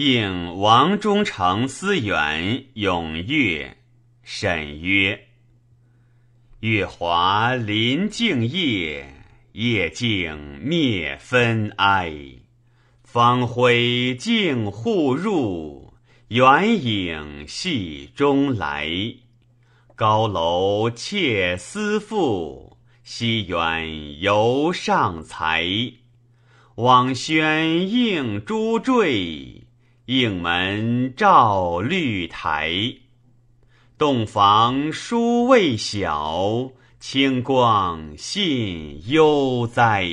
应王中丞思远咏月，沈曰：“月华临静夜，夜静灭分哀。方辉镜户入，远影戏中来。高楼窃思妇，西园犹上才。网轩映珠坠。”应门照绿苔，洞房书未晓，清光信悠哉。